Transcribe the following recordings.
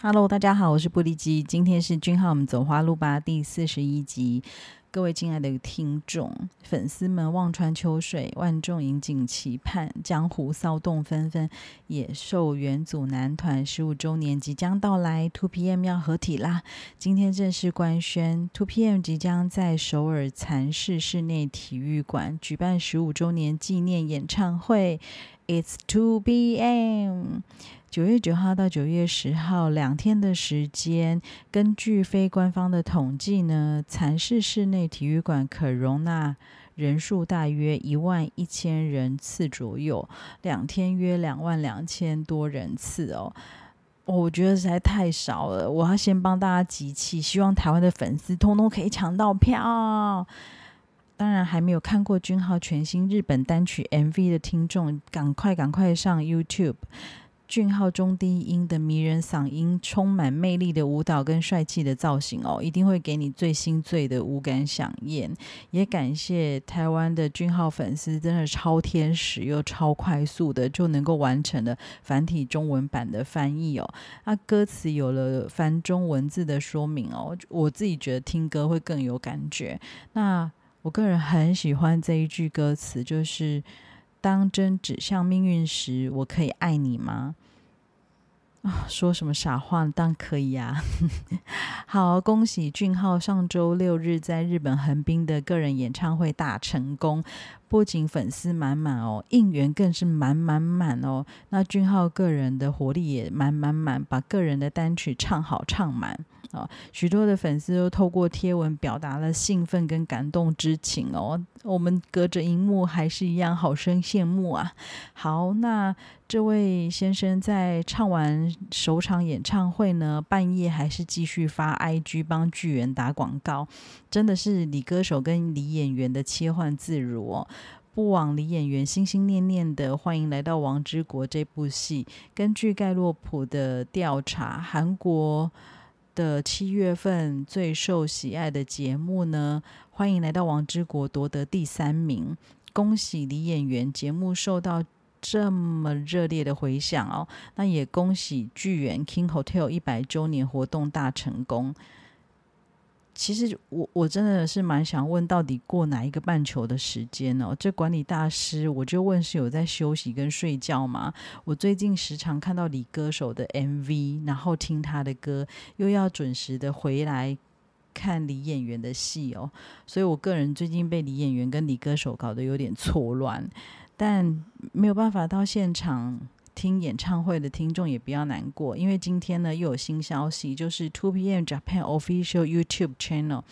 Hello，大家好，我是玻璃鸡，今天是君浩我们走花路吧第四十一集。各位亲爱的听众、粉丝们，望穿秋水，万众引颈期盼，江湖骚动纷纷，野兽元祖男团十五周年即将到来，Two PM 要合体啦！今天正式官宣，Two PM 即将在首尔蚕室室内体育馆举办十五周年纪念演唱会。It's Two PM。九月九号到九月十号两天的时间，根据非官方的统计呢，蚕室室内体育馆可容纳人数大约一万一千人次左右，两天约两万两千多人次哦。我觉得实在太少了，我要先帮大家集气，希望台湾的粉丝通通可以抢到票。当然，还没有看过君浩全新日本单曲 MV 的听众，赶快赶快上 YouTube。俊浩中低音的迷人嗓音，充满魅力的舞蹈跟帅气的造型哦，一定会给你最新最的无感响艳。也感谢台湾的俊浩粉丝，真的超天使又超快速的就能够完成了繁体中文版的翻译哦。那歌词有了繁中文字的说明哦，我自己觉得听歌会更有感觉。那我个人很喜欢这一句歌词，就是。当针指向命运时，我可以爱你吗？啊，说什么傻话？当然可以呀！好，恭喜俊浩上周六日在日本横滨的个人演唱会大成功，不仅粉丝满满哦，应援更是满满满哦。那俊浩个人的活力也满满满，把个人的单曲唱好唱满。许多的粉丝都透过贴文表达了兴奋跟感动之情哦。我们隔着荧幕还是一样好生羡慕啊。好，那这位先生在唱完首场演唱会呢，半夜还是继续发 IG 帮剧员打广告，真的是李歌手跟李演员的切换自如哦。不枉李演员心心念念的欢迎来到《王之国》这部戏。根据盖洛普的调查，韩国。的七月份最受喜爱的节目呢？欢迎来到王之国夺得第三名，恭喜李演员节目受到这么热烈的回响哦！那也恭喜巨源 King Hotel 一百周年活动大成功。其实我我真的是蛮想问，到底过哪一个半球的时间哦？这管理大师，我就问是有在休息跟睡觉吗？我最近时常看到李歌手的 MV，然后听他的歌，又要准时的回来看李演员的戏哦，所以我个人最近被李演员跟李歌手搞得有点错乱，但没有办法到现场。听演唱会的听众也不要难过，因为今天呢又有新消息，就是 Two PM Japan Official YouTube Channel。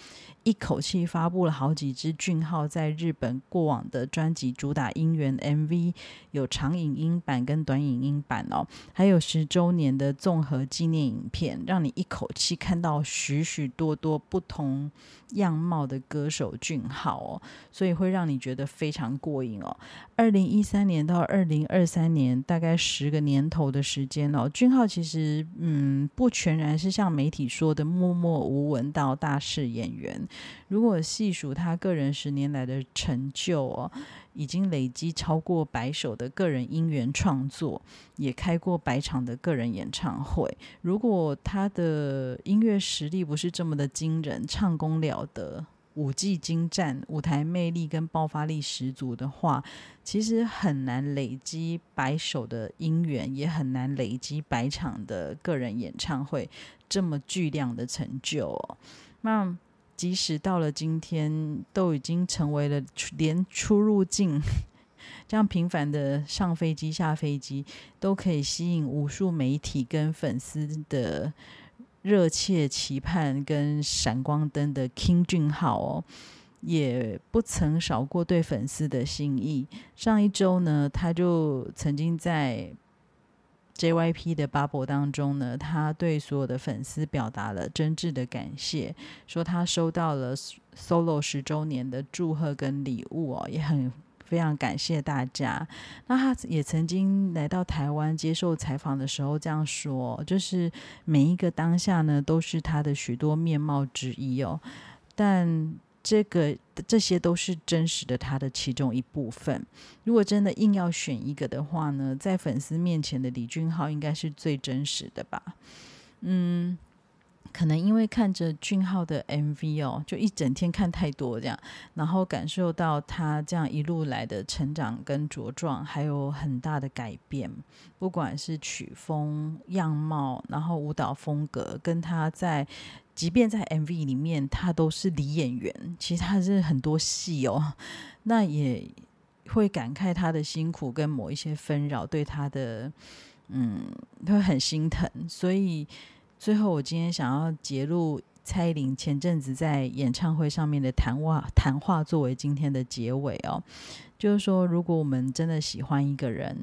一口气发布了好几支俊浩在日本过往的专辑主打音源 MV，有长影音版跟短影音版哦，还有十周年的综合纪念影片，让你一口气看到许许多多不同样貌的歌手俊浩哦，所以会让你觉得非常过瘾哦。二零一三年到二零二三年，大概是十个年头的时间哦，俊浩其实嗯不全然是像媒体说的默默无闻到大势演员。如果细数他个人十年来的成就哦，已经累积超过百首的个人音源创作，也开过百场的个人演唱会。如果他的音乐实力不是这么的惊人，唱功了得，舞技精湛，舞台魅力跟爆发力十足的话，其实很难累积百首的音源，也很难累积百场的个人演唱会这么巨量的成就。那。即使到了今天，都已经成为了连出入境 这样频繁的上飞机、下飞机，都可以吸引无数媒体跟粉丝的热切期盼跟闪光灯的 King 俊浩哦，也不曾少过对粉丝的心意。上一周呢，他就曾经在。JYP 的 bubble 当中呢，他对所有的粉丝表达了真挚的感谢，说他收到了 solo 十周年的祝贺跟礼物哦，也很非常感谢大家。那他也曾经来到台湾接受采访的时候这样说，就是每一个当下呢，都是他的许多面貌之一哦，但。这个这些都是真实的，他的其中一部分。如果真的硬要选一个的话呢，在粉丝面前的李俊浩应该是最真实的吧？嗯。可能因为看着俊浩的 MV 哦，就一整天看太多这样，然后感受到他这样一路来的成长跟茁壮，还有很大的改变，不管是曲风、样貌，然后舞蹈风格，跟他在，即便在 MV 里面，他都是离演员，其实他是很多戏哦，那也会感慨他的辛苦跟某一些纷扰对他的，嗯，他会很心疼，所以。最后，我今天想要截录蔡依林前阵子在演唱会上面的谈话，谈话作为今天的结尾哦。就是说，如果我们真的喜欢一个人，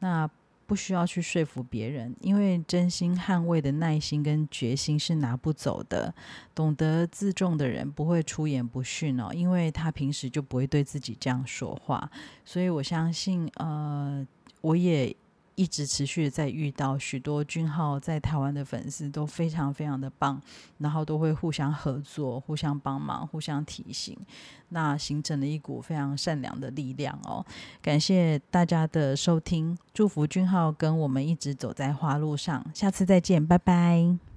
那不需要去说服别人，因为真心捍卫的耐心跟决心是拿不走的。懂得自重的人不会出言不逊哦，因为他平时就不会对自己这样说话。所以我相信，呃，我也。一直持续的在遇到许多君浩在台湾的粉丝都非常非常的棒，然后都会互相合作、互相帮忙、互相提醒，那形成了一股非常善良的力量哦。感谢大家的收听，祝福君浩跟我们一直走在花路上，下次再见，拜拜。